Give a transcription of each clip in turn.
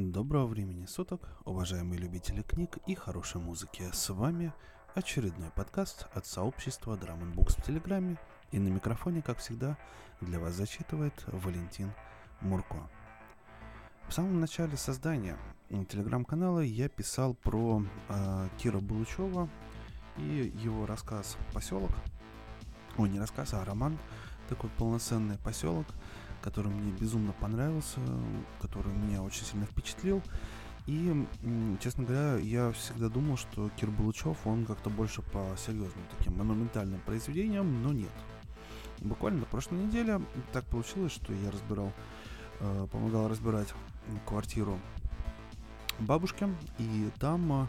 Доброго времени суток, уважаемые любители книг и хорошей музыки. С вами очередной подкаст от сообщества Drum Books в Телеграме. И на микрофоне, как всегда, для вас зачитывает Валентин Мурко. В самом начале создания телеграм-канала я писал про э, Кира Булычева и его рассказ «Поселок». Ой, не рассказ, а роман, такой полноценный поселок – который мне безумно понравился, который меня очень сильно впечатлил. И, честно говоря, я всегда думал, что Кир Булычев, он как-то больше по серьезным таким монументальным произведениям, но нет. Буквально на прошлой неделе так получилось, что я разбирал, э, помогал разбирать квартиру бабушки, и там э,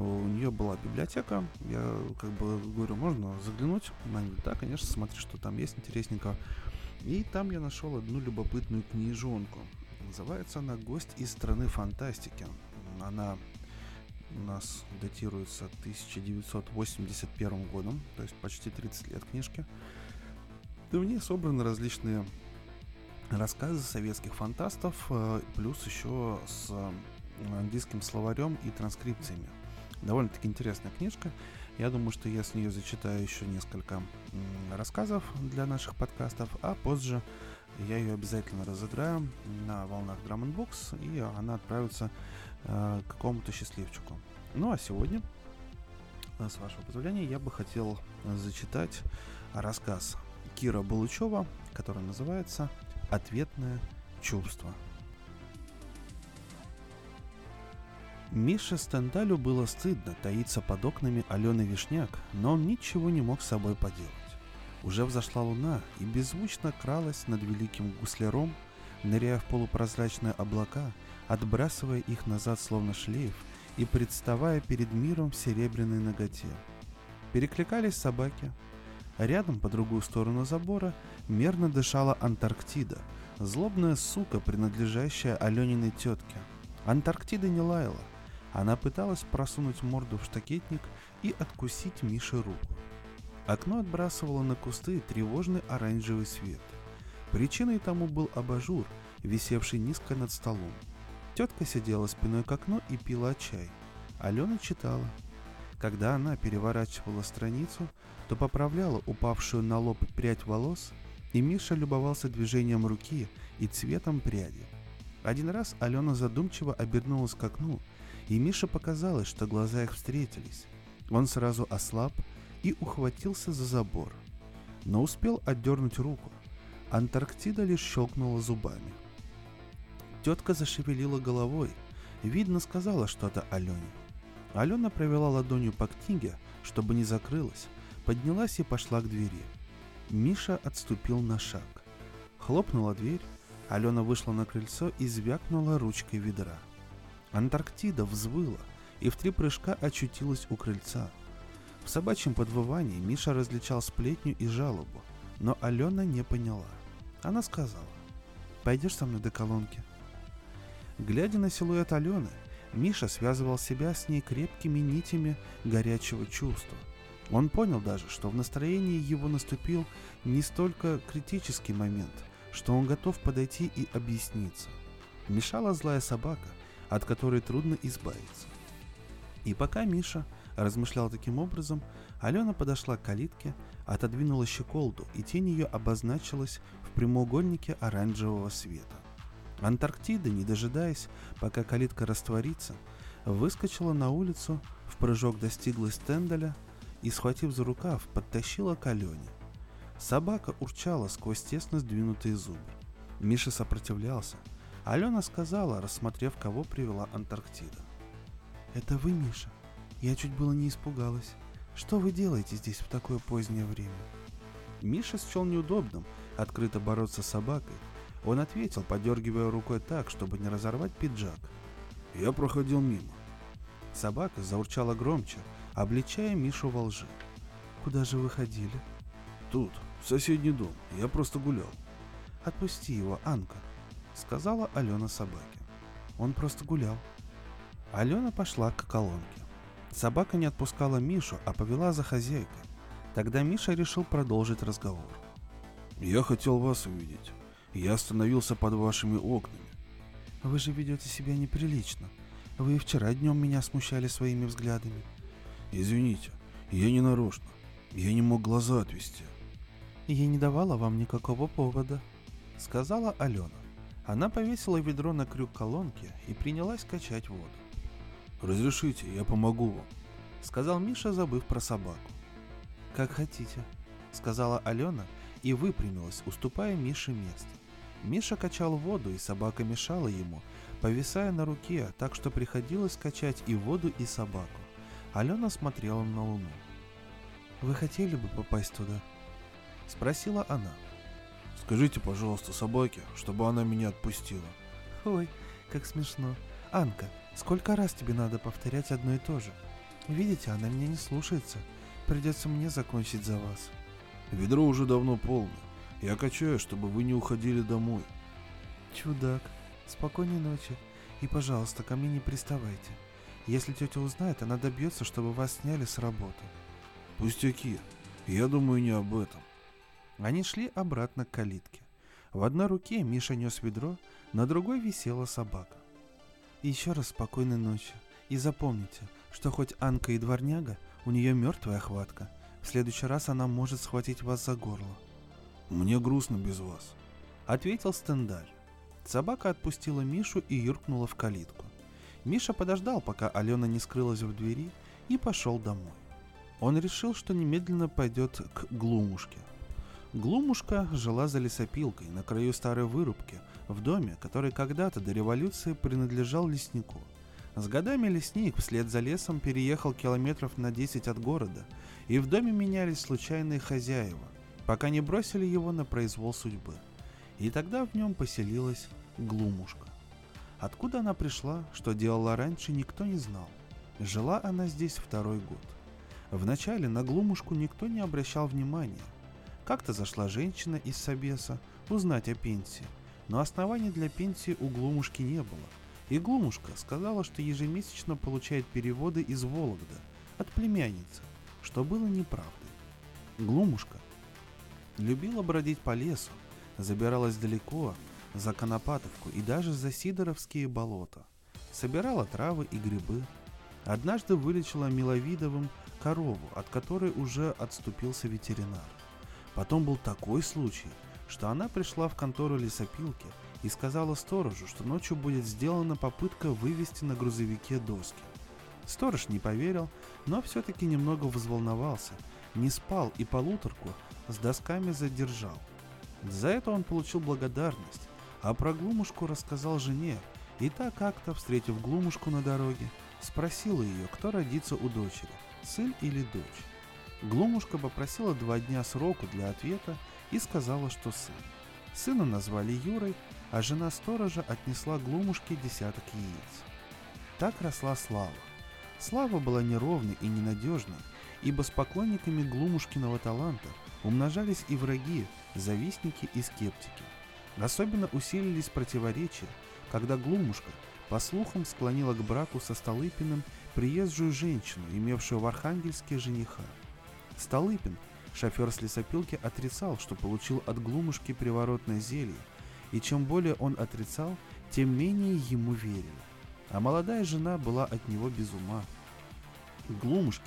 у нее была библиотека. Я как бы говорю, можно заглянуть? Она говорит, да, конечно, смотри, что там есть интересненько. И там я нашел одну любопытную книжонку. Называется она «Гость из страны фантастики». Она у нас датируется 1981 годом, то есть почти 30 лет книжки. И в ней собраны различные рассказы советских фантастов, э, плюс еще с английским словарем и транскрипциями. Довольно-таки интересная книжка. Я думаю, что я с нее зачитаю еще несколько рассказов для наших подкастов, а позже я ее обязательно разыграю на волнах Drum Box, и она отправится э, к какому-то счастливчику. Ну а сегодня, э, с вашего позволения, я бы хотел зачитать рассказ Кира Булычева, который называется «Ответное чувство». Мише Стендалю было стыдно таиться под окнами Алены Вишняк, но он ничего не мог с собой поделать. Уже взошла луна и беззвучно кралась над великим гусляром, ныряя в полупрозрачные облака, отбрасывая их назад словно шлейф и представая перед миром в серебряной ноготе. Перекликались собаки. Рядом, по другую сторону забора, мерно дышала Антарктида, злобная сука, принадлежащая Алениной тетке. Антарктида не лаяла, она пыталась просунуть морду в штакетник и откусить Мише руку. Окно отбрасывало на кусты тревожный оранжевый свет. Причиной тому был абажур, висевший низко над столом. Тетка сидела спиной к окну и пила чай. Алена читала. Когда она переворачивала страницу, то поправляла упавшую на лоб прядь волос, и Миша любовался движением руки и цветом пряди. Один раз Алена задумчиво обернулась к окну и Мише показалось, что глаза их встретились. Он сразу ослаб и ухватился за забор, но успел отдернуть руку. Антарктида лишь щелкнула зубами. Тетка зашевелила головой, видно сказала что-то Алене. Алена провела ладонью по книге, чтобы не закрылась, поднялась и пошла к двери. Миша отступил на шаг. Хлопнула дверь, Алена вышла на крыльцо и звякнула ручкой ведра – Антарктида взвыла и в три прыжка очутилась у крыльца. В собачьем подвывании Миша различал сплетню и жалобу, но Алена не поняла. Она сказала, «Пойдешь со мной до колонки?» Глядя на силуэт Алены, Миша связывал себя с ней крепкими нитями горячего чувства. Он понял даже, что в настроении его наступил не столько критический момент, что он готов подойти и объясниться. Мешала злая собака – от которой трудно избавиться. И пока Миша размышлял таким образом, Алена подошла к калитке, отодвинула щеколду, и тень ее обозначилась в прямоугольнике оранжевого света. Антарктида, не дожидаясь, пока калитка растворится, выскочила на улицу, в прыжок достигла Стенделя и, схватив за рукав, подтащила к Алене. Собака урчала сквозь тесно сдвинутые зубы. Миша сопротивлялся, Алена сказала, рассмотрев, кого привела Антарктида. «Это вы, Миша? Я чуть было не испугалась. Что вы делаете здесь в такое позднее время?» Миша счел неудобным открыто бороться с собакой. Он ответил, подергивая рукой так, чтобы не разорвать пиджак. «Я проходил мимо». Собака заурчала громче, обличая Мишу во лжи. «Куда же вы ходили?» «Тут, в соседний дом. Я просто гулял». «Отпусти его, Анка», — сказала Алена собаке. Он просто гулял. Алена пошла к колонке. Собака не отпускала Мишу, а повела за хозяйкой. Тогда Миша решил продолжить Вы же ведете себя неприлично. Вы и вчера днем меня смущали своими взглядами. Извините, я не нарочно. Я не мог глаза отвести. Я не давала вам никакого повода, сказала Алена. Она повесила ведро на крюк колонки и принялась качать воду. «Разрешите, я помогу вам», — сказал Миша, забыв про собаку. «Как хотите», — сказала Алена и выпрямилась, уступая Мише место. Миша качал воду, и собака мешала ему, повисая на руке, так что приходилось качать и воду, и собаку. Алена смотрела на луну. «Вы хотели бы попасть туда?» — спросила она. Скажите, пожалуйста, собаке, чтобы она меня отпустила. Ой, как смешно. Анка, сколько раз тебе надо повторять одно и то же? Видите, она меня не слушается. Придется мне закончить за вас. Ведро уже давно полно. Я качаю, чтобы вы не уходили домой. Чудак. Спокойной ночи. И, пожалуйста, ко мне не приставайте. Если тетя узнает, она добьется, чтобы вас сняли с работы. Пустяки. Я думаю не об этом. Они шли обратно к калитке. В одной руке Миша нес ведро, на другой висела собака. Еще раз спокойной ночи. И запомните, что хоть Анка и дворняга, у нее мертвая хватка. В следующий раз она может схватить вас за горло. Мне грустно без вас, ответил Стендаль. Собака отпустила Мишу и юркнула в калитку. Миша подождал, пока Алена не скрылась в двери, и пошел домой. Он решил, что немедленно пойдет к Глумушке – Глумушка жила за лесопилкой на краю старой вырубки, в доме, который когда-то до революции принадлежал леснику. С годами лесник вслед за лесом переехал километров на 10 от города, и в доме менялись случайные хозяева, пока не бросили его на произвол судьбы. И тогда в нем поселилась Глумушка. Откуда она пришла, что делала раньше, никто не знал. Жила она здесь второй год. Вначале на Глумушку никто не обращал внимания, как-то зашла женщина из Собеса узнать о пенсии, но оснований для пенсии у Глумушки не было. И Глумушка сказала, что ежемесячно получает переводы из Вологды от племянницы, что было неправдой. Глумушка любила бродить по лесу, забиралась далеко, за Конопатовку и даже за Сидоровские болота. Собирала травы и грибы. Однажды вылечила миловидовым корову, от которой уже отступился ветеринар. Потом был такой случай, что она пришла в контору лесопилки и сказала сторожу, что ночью будет сделана попытка вывести на грузовике доски. Сторож не поверил, но все-таки немного взволновался, не спал и полуторку с досками задержал. За это он получил благодарность, а про Глумушку рассказал жене, и та как-то, встретив Глумушку на дороге, спросила ее, кто родится у дочери, сын или дочь. Глумушка попросила два дня сроку для ответа и сказала, что сын. Сына назвали Юрой, а жена сторожа отнесла Глумушке десяток яиц. Так росла Слава. Слава была неровной и ненадежной, ибо с поклонниками Глумушкиного таланта умножались и враги, завистники и скептики. Особенно усилились противоречия, когда Глумушка, по слухам, склонила к браку со Столыпиным приезжую женщину, имевшую в Архангельске жениха – Столыпин, шофер с лесопилки, отрицал, что получил от Глумушки приворотное зелье, и чем более он отрицал, тем менее ему верили. А молодая жена была от него без ума. Глумушки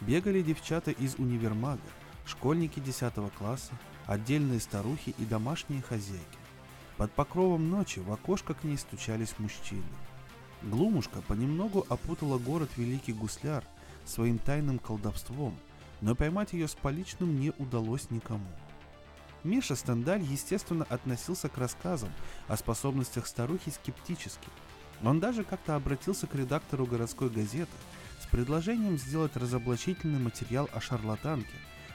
бегали девчата из универмага, школьники 10 класса, отдельные старухи и домашние хозяйки. Под покровом ночи в окошко к ней стучались мужчины. Глумушка понемногу опутала город Великий Гусляр своим тайным колдовством – но поймать ее с поличным не удалось никому. Миша Стендаль, естественно, относился к рассказам о способностях старухи скептически. Он даже как-то обратился к редактору городской газеты с предложением сделать разоблачительный материал о шарлатанке,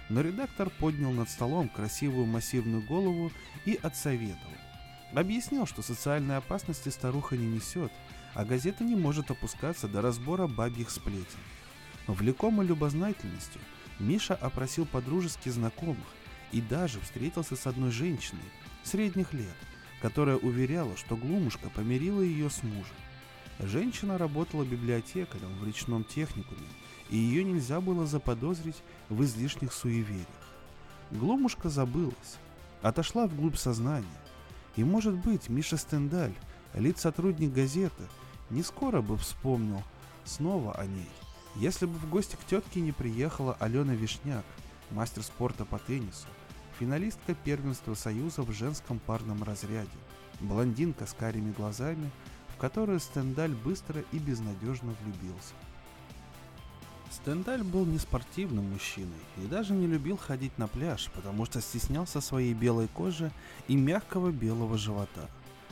но редактор поднял над столом красивую массивную голову и отсоветовал. Объяснил, что социальной опасности старуха не несет, а газета не может опускаться до разбора бабьих сплетен. Влекомый любознательностью – Миша опросил подружески знакомых и даже встретился с одной женщиной средних лет, которая уверяла, что Глумушка помирила ее с мужем. Женщина работала библиотекарем в речном техникуме, и ее нельзя было заподозрить в излишних суевериях. Глумушка забылась, отошла вглубь сознания, и, может быть, Миша Стендаль Лид-сотрудник газеты не скоро бы вспомнил снова о ней, если бы в гости к тетке не приехала Алена Вишняк, мастер спорта по теннису, финалистка первенства Союза в женском парном разряде, блондинка с карими глазами, в которую Стендаль быстро и безнадежно влюбился. Стендаль был не спортивным мужчиной и даже не любил ходить на пляж, потому что стеснялся своей белой кожи и мягкого белого живота.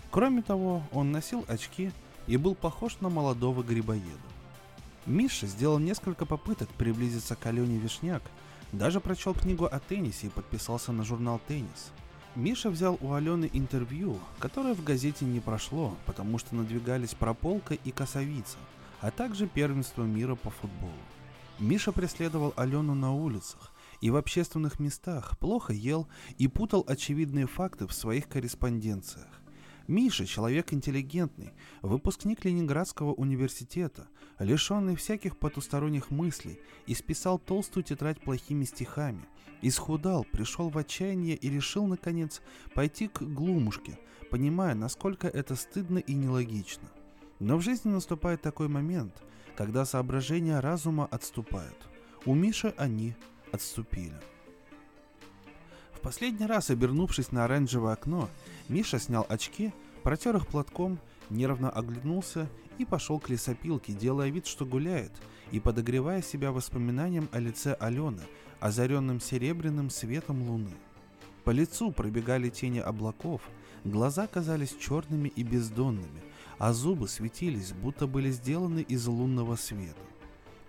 Кроме того, он носил очки и был похож на молодого грибоеда. Миша сделал несколько попыток приблизиться к Алене Вишняк, даже прочел книгу о теннисе и подписался на журнал «Теннис». Миша взял у Алены интервью, которое в газете не прошло, потому что надвигались прополка и косовица, а также первенство мира по футболу. Миша преследовал Алену на улицах и в общественных местах, плохо ел и путал очевидные факты в своих корреспонденциях. Миша – человек интеллигентный, выпускник Ленинградского университета, лишенный всяких потусторонних мыслей, и списал толстую тетрадь плохими стихами, исхудал, пришел в отчаяние и решил, наконец, пойти к глумушке, понимая, насколько это стыдно и нелогично. Но в жизни наступает такой момент – когда соображения разума отступают. У Миши они отступили. Последний раз, обернувшись на оранжевое окно, Миша снял очки, протер их платком, нервно оглянулся и пошел к лесопилке, делая вид, что гуляет, и подогревая себя воспоминанием о лице Алены, озаренным серебряным светом луны. По лицу пробегали тени облаков, глаза казались черными и бездонными – а зубы светились, будто были сделаны из лунного света.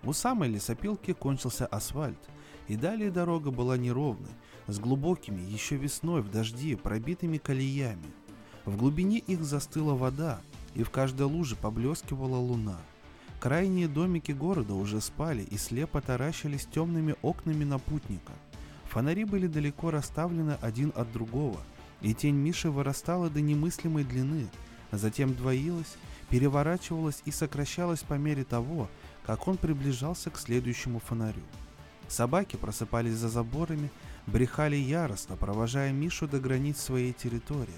У самой лесопилки кончился асфальт, и далее дорога была неровной, с глубокими, еще весной в дожди, пробитыми колеями. В глубине их застыла вода, и в каждой луже поблескивала луна. Крайние домики города уже спали и слепо таращились темными окнами на путника. Фонари были далеко расставлены один от другого, и тень Миши вырастала до немыслимой длины – затем двоилась, переворачивалась и сокращалась по мере того, как он приближался к следующему фонарю. Собаки просыпались за заборами, брехали яростно, провожая Мишу до границ своей территории.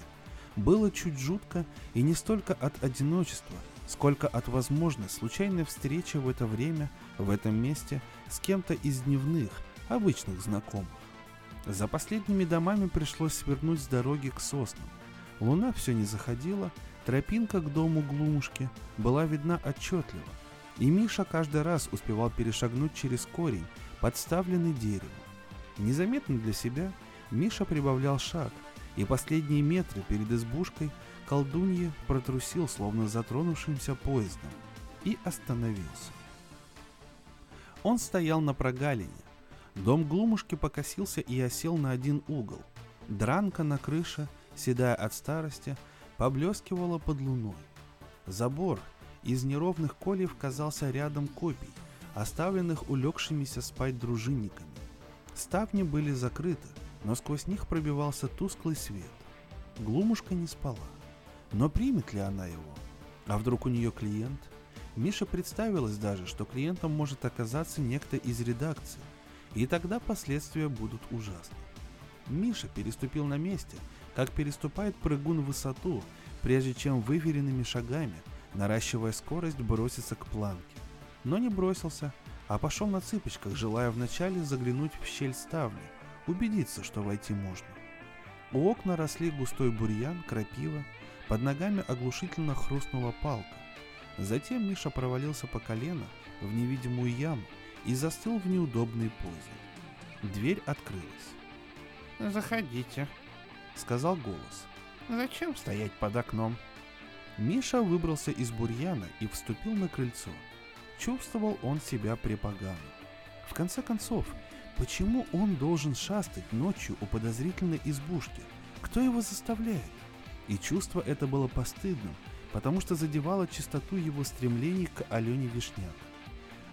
Было чуть жутко и не столько от одиночества, сколько от возможной случайной встречи в это время, в этом месте, с кем-то из дневных, обычных знакомых. За последними домами пришлось свернуть с дороги к соснам. Луна все не заходила, Тропинка к дому Глумушки была видна отчетливо, и Миша каждый раз успевал перешагнуть через корень, подставленный деревом. Незаметно для себя Миша прибавлял шаг, и последние метры перед избушкой колдунья протрусил, словно затронувшимся поездом, и остановился. Он стоял на прогалине. Дом Глумушки покосился и осел на один угол. Дранка на крыше, седая от старости, поблескивала под луной. Забор из неровных кольев казался рядом копий, оставленных улегшимися спать дружинниками. Ставни были закрыты, но сквозь них пробивался тусклый свет. Глумушка не спала. Но примет ли она его? А вдруг у нее клиент? Миша представилось даже, что клиентом может оказаться некто из редакции, и тогда последствия будут ужасны. Миша переступил на месте, как переступает прыгун в высоту, прежде чем выверенными шагами, наращивая скорость, броситься к планке. Но не бросился, а пошел на цыпочках, желая вначале заглянуть в щель ставни, убедиться, что войти можно. У окна росли густой бурьян, крапива, под ногами оглушительно хрустнула палка. Затем Миша провалился по колено в невидимую яму и застыл в неудобной позе. Дверь открылась. «Заходите», — сказал голос. «Зачем стоять под окном?» Миша выбрался из бурьяна и вступил на крыльцо. Чувствовал он себя препогано. В конце концов, почему он должен шастать ночью у подозрительной избушки? Кто его заставляет? И чувство это было постыдным, потому что задевало чистоту его стремлений к Алене Вишняк.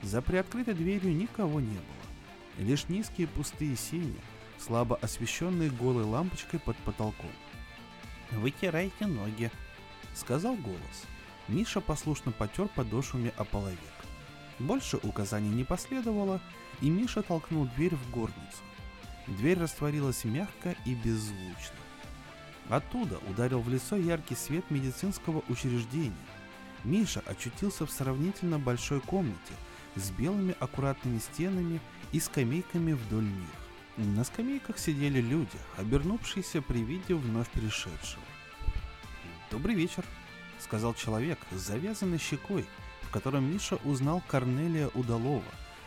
За приоткрытой дверью никого не было. Лишь низкие пустые сени, слабо освещенные голой лампочкой под потолком. «Вытирайте ноги», — сказал голос. Миша послушно потер подошвами о половик. Больше указаний не последовало, и Миша толкнул дверь в горницу. Дверь растворилась мягко и беззвучно. Оттуда ударил в лицо яркий свет медицинского учреждения. Миша очутился в сравнительно большой комнате с белыми аккуратными стенами и скамейками вдоль них. На скамейках сидели люди, обернувшиеся при виде вновь пришедшего. «Добрый вечер», — сказал человек с завязанной щекой, в котором Миша узнал Корнелия Удалова,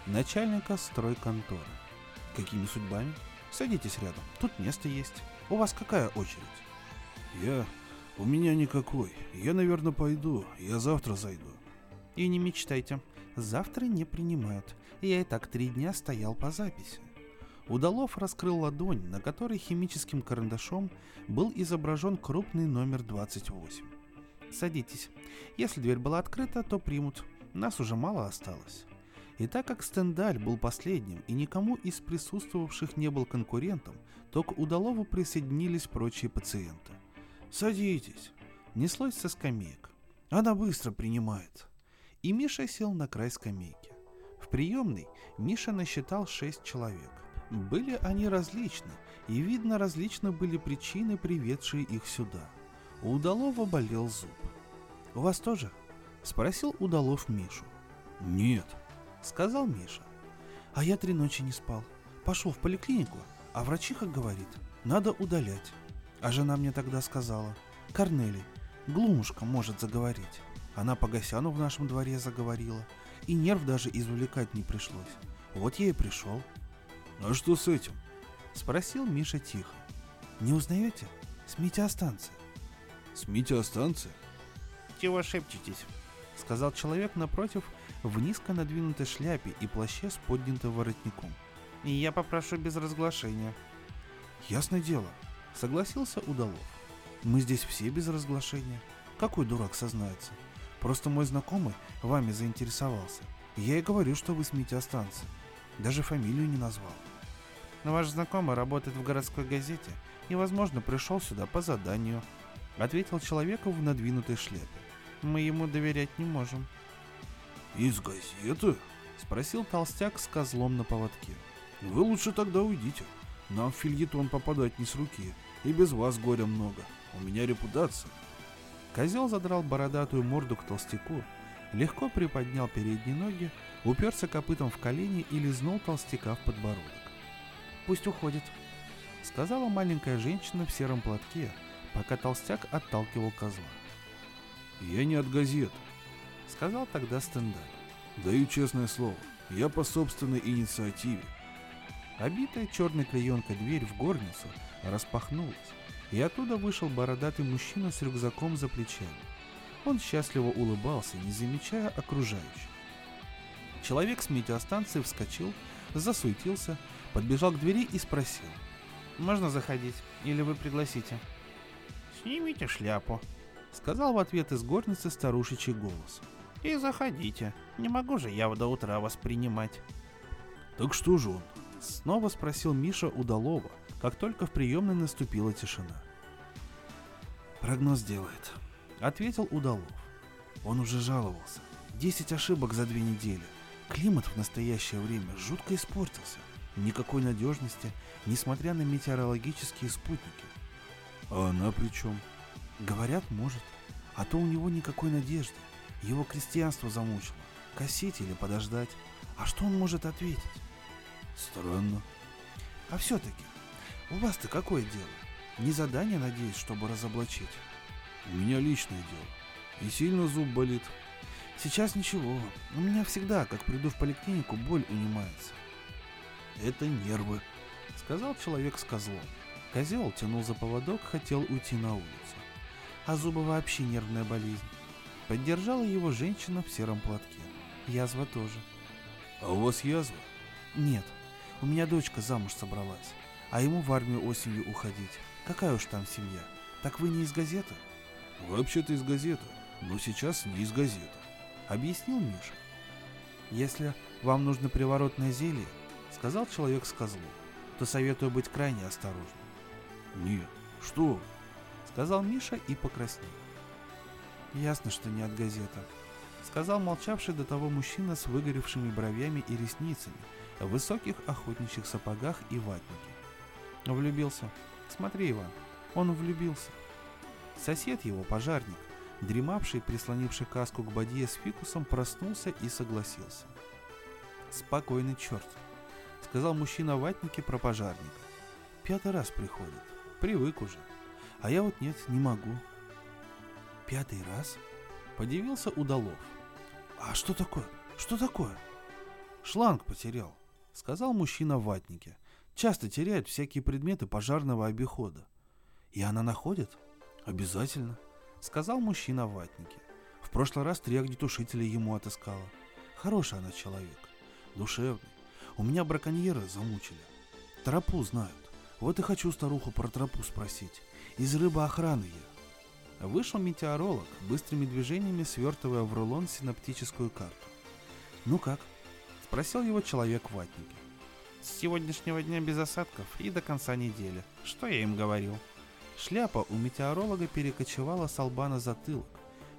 начальника стройконторы. «Какими судьбами? Садитесь рядом, тут место есть. У вас какая очередь?» Я... У меня никакой. Я, наверное, пойду. Я завтра зайду. И не мечтайте. Завтра не принимают. Я и так три дня стоял по записи. Удалов раскрыл ладонь, на которой химическим карандашом был изображен крупный номер 28. Садитесь. Если дверь была открыта, то примут. Нас уже мало осталось. И так как Стендаль был последним и никому из присутствовавших не был конкурентом, то к Удалову присоединились прочие пациенты. «Садитесь!» Неслось со скамеек. Она быстро принимает. И Миша сел на край скамейки. В приемной Миша насчитал шесть человек. Были они различны, и видно различны были причины, приведшие их сюда. У Удалова болел зуб. «У вас тоже?» — спросил Удалов Мишу. «Нет», — сказал Миша. «А я три ночи не спал. Пошел в поликлинику, а врачиха говорит, надо удалять. А жена мне тогда сказала, Корнелий, Глумушка может заговорить. Она по Гасяну в нашем дворе заговорила, и нерв даже извлекать не пришлось. Вот я и пришел. «А что с этим?» — спросил Миша тихо. «Не узнаете? С метеостанции». «С метеостанции?» «Чего шепчетесь?» — сказал человек напротив в низко надвинутой шляпе и плаще с поднятым воротником. «И я попрошу без разглашения». «Ясное дело», Согласился Удалов. Мы здесь все без разглашения. Какой дурак сознается? Просто мой знакомый вами заинтересовался. Я и говорю, что вы с метеостанции. Даже фамилию не назвал. Но ваш знакомый работает в городской газете и, возможно, пришел сюда по заданию. Ответил человеку в надвинутой шляпе. Мы ему доверять не можем. Из газеты? Спросил толстяк с козлом на поводке. Вы лучше тогда уйдите. Нам в фильетон попадать не с руки. И без вас горя много. У меня репутация. Козел задрал бородатую морду к толстяку, легко приподнял передние ноги, уперся копытом в колени и лизнул толстяка в подбородок. «Пусть уходит», — сказала маленькая женщина в сером платке, пока толстяк отталкивал козла. «Я не от газет», — сказал тогда Стендаль. «Даю честное слово, я по собственной инициативе. Обитая черной клеенкой дверь в горницу распахнулась, и оттуда вышел бородатый мужчина с рюкзаком за плечами. Он счастливо улыбался, не замечая окружающих. Человек с метеостанции вскочил, засуетился, подбежал к двери и спросил. «Можно заходить? Или вы пригласите?» «Снимите шляпу», — сказал в ответ из горницы старушечий голос. «И заходите. Не могу же я до утра вас принимать». «Так что же он?» Снова спросил Миша Удалова, как только в приемной наступила тишина. «Прогноз делает», — ответил Удалов. Он уже жаловался. Десять ошибок за две недели. Климат в настоящее время жутко испортился. Никакой надежности, несмотря на метеорологические спутники. А она при чем? Говорят, может. А то у него никакой надежды. Его крестьянство замучило. Косить или подождать. А что он может ответить? Странно. А все-таки, у вас-то какое дело? Не задание, надеюсь, чтобы разоблачить? У меня личное дело. И сильно зуб болит. Сейчас ничего. У меня всегда, как приду в поликлинику, боль унимается. Это нервы, сказал человек с козлом. Козел тянул за поводок, хотел уйти на улицу. А зубы вообще нервная болезнь. Поддержала его женщина в сером платке. Язва тоже. А у вас язва? Нет, у меня дочка замуж собралась, а ему в армию осенью уходить. Какая уж там семья? Так вы не из газеты? Вообще-то из газеты, но сейчас не из газеты. Объяснил Миша. Если вам нужно приворотное зелье, сказал человек с козлом, то советую быть крайне осторожным. Нет, что? Сказал Миша и покраснел. Ясно, что не от газеты. Сказал молчавший до того мужчина с выгоревшими бровями и ресницами, в высоких охотничьих сапогах и ватнике. Влюбился. Смотри, Иван, Он влюбился. Сосед его, пожарник, дремавший, прислонивший каску к бадье с фикусом, проснулся и согласился. «Спокойный черт», — сказал мужчина в ватнике про пожарника. «Пятый раз приходит. Привык уже. А я вот нет, не могу». «Пятый раз?» — подивился Удалов. «А что такое? Что такое?» «Шланг потерял», — сказал мужчина в ватнике. «Часто теряют всякие предметы пожарного обихода». «И она находит?» «Обязательно», — сказал мужчина в ватнике. В прошлый раз три огнетушителя ему отыскала. Хороший она человек, душевный. У меня браконьеры замучили. Тропу знают. Вот и хочу старуху про тропу спросить. Из рыбоохраны я. Вышел метеоролог, быстрыми движениями свертывая в рулон синаптическую карту. «Ну как?» — спросил его человек в ватнике. «С сегодняшнего дня без осадков и до конца недели. Что я им говорил?» Шляпа у метеоролога перекочевала с лба на затылок.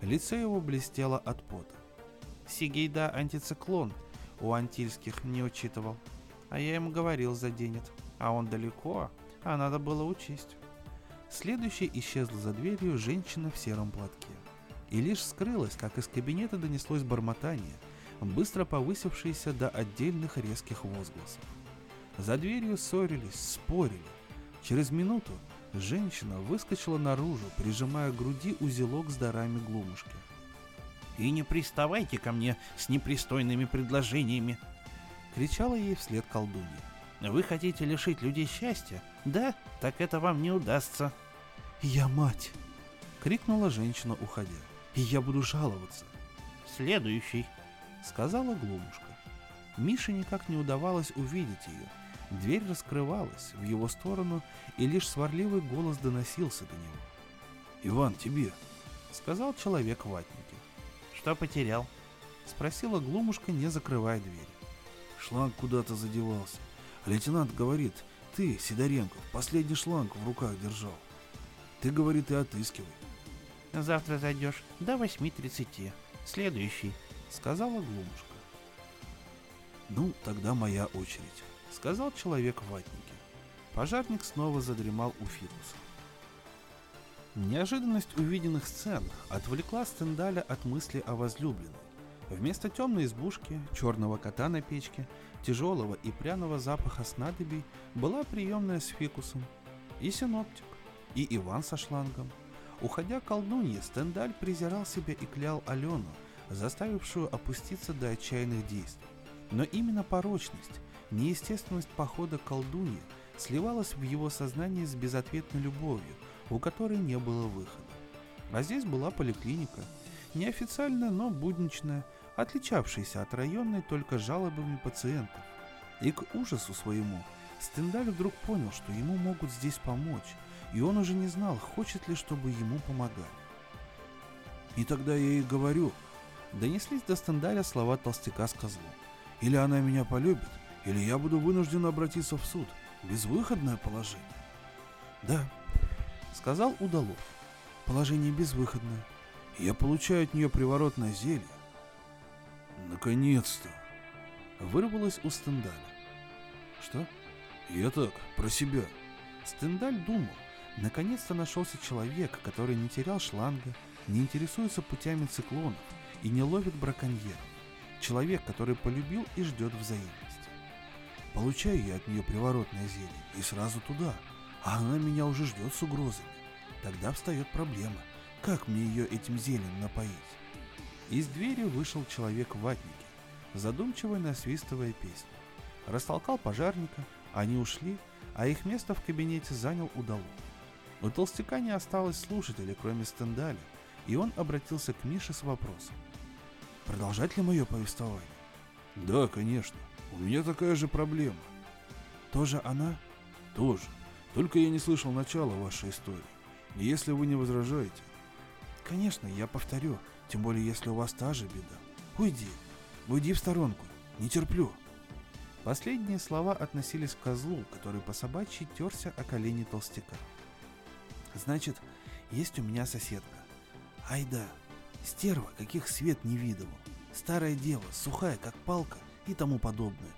Лицо его блестело от пота. Сигейда антициклон у антильских не учитывал. А я ему говорил заденет. А он далеко, а надо было учесть. Следующей исчезла за дверью женщина в сером платке. И лишь скрылась, как из кабинета донеслось бормотание, быстро повысившееся до отдельных резких возгласов. За дверью ссорились, спорили. Через минуту Женщина выскочила наружу, прижимая к груди узелок с дарами глумушки. «И не приставайте ко мне с непристойными предложениями!» — кричала ей вслед колдунья. «Вы хотите лишить людей счастья? Да? Так это вам не удастся!» «Я мать!» — крикнула женщина, уходя. «И я буду жаловаться!» «Следующий!» — сказала глумушка. Мише никак не удавалось увидеть ее — Дверь раскрывалась в его сторону, и лишь сварливый голос доносился до него. «Иван, тебе!» — сказал человек в ватнике. «Что потерял?» — спросила Глумушка, не закрывая дверь. «Шланг куда-то задевался. Лейтенант говорит, ты, Сидоренков, последний шланг в руках держал. Ты, говорит, и отыскивай». «Завтра зайдешь до восьми тридцати. Следующий», — сказала Глумушка. «Ну, тогда моя очередь» сказал человек в ватнике. Пожарник снова задремал у фикуса. Неожиданность увиденных сцен отвлекла Стендаля от мысли о возлюбленной. Вместо темной избушки, черного кота на печке, тяжелого и пряного запаха снадобий была приемная с фикусом, и синоптик, и Иван со шлангом. Уходя к колдунье, Стендаль презирал себя и клял Алену, заставившую опуститься до отчаянных действий. Но именно порочность, Неестественность похода колдуньи сливалась в его сознании с безответной любовью, у которой не было выхода. А здесь была поликлиника, неофициальная, но будничная, отличавшаяся от районной только жалобами пациентов. И к ужасу своему Стендаль вдруг понял, что ему могут здесь помочь, и он уже не знал, хочет ли, чтобы ему помогали. И тогда я ей говорю, донеслись до Стендаля слова толстяка с козлом. Или она меня полюбит, или я буду вынужден обратиться в суд. Безвыходное положение. Да, сказал Удалов. Положение безвыходное. Я получаю от нее приворотное зелье. Наконец-то! Вырвалось у Стендаля. Что? Я так, про себя. Стендаль думал, наконец-то нашелся человек, который не терял шланга, не интересуется путями циклонов и не ловит браконьеров. Человек, который полюбил и ждет взаимности. Получаю я от нее приворотное зелье и сразу туда, а она меня уже ждет с угрозами. Тогда встает проблема, как мне ее этим зельем напоить? Из двери вышел человек в ватнике, задумчиво насвистывая песню. Растолкал пожарника, они ушли, а их место в кабинете занял удалов. У толстяка не осталось слушателей, кроме Стендаля, и он обратился к Мише с вопросом. «Продолжать ли мое повествование?» «Да, конечно. У меня такая же проблема. Тоже она? Тоже. Только я не слышал начала вашей истории. Если вы не возражаете. Конечно, я повторю. Тем более, если у вас та же беда. Уйди. Уйди в сторонку. Не терплю. Последние слова относились к козлу, который по собачьи терся о колени толстяка. Значит, есть у меня соседка. Ай да, стерва, каких свет не видывал. Старое дело, сухая, как палка — и тому подобное.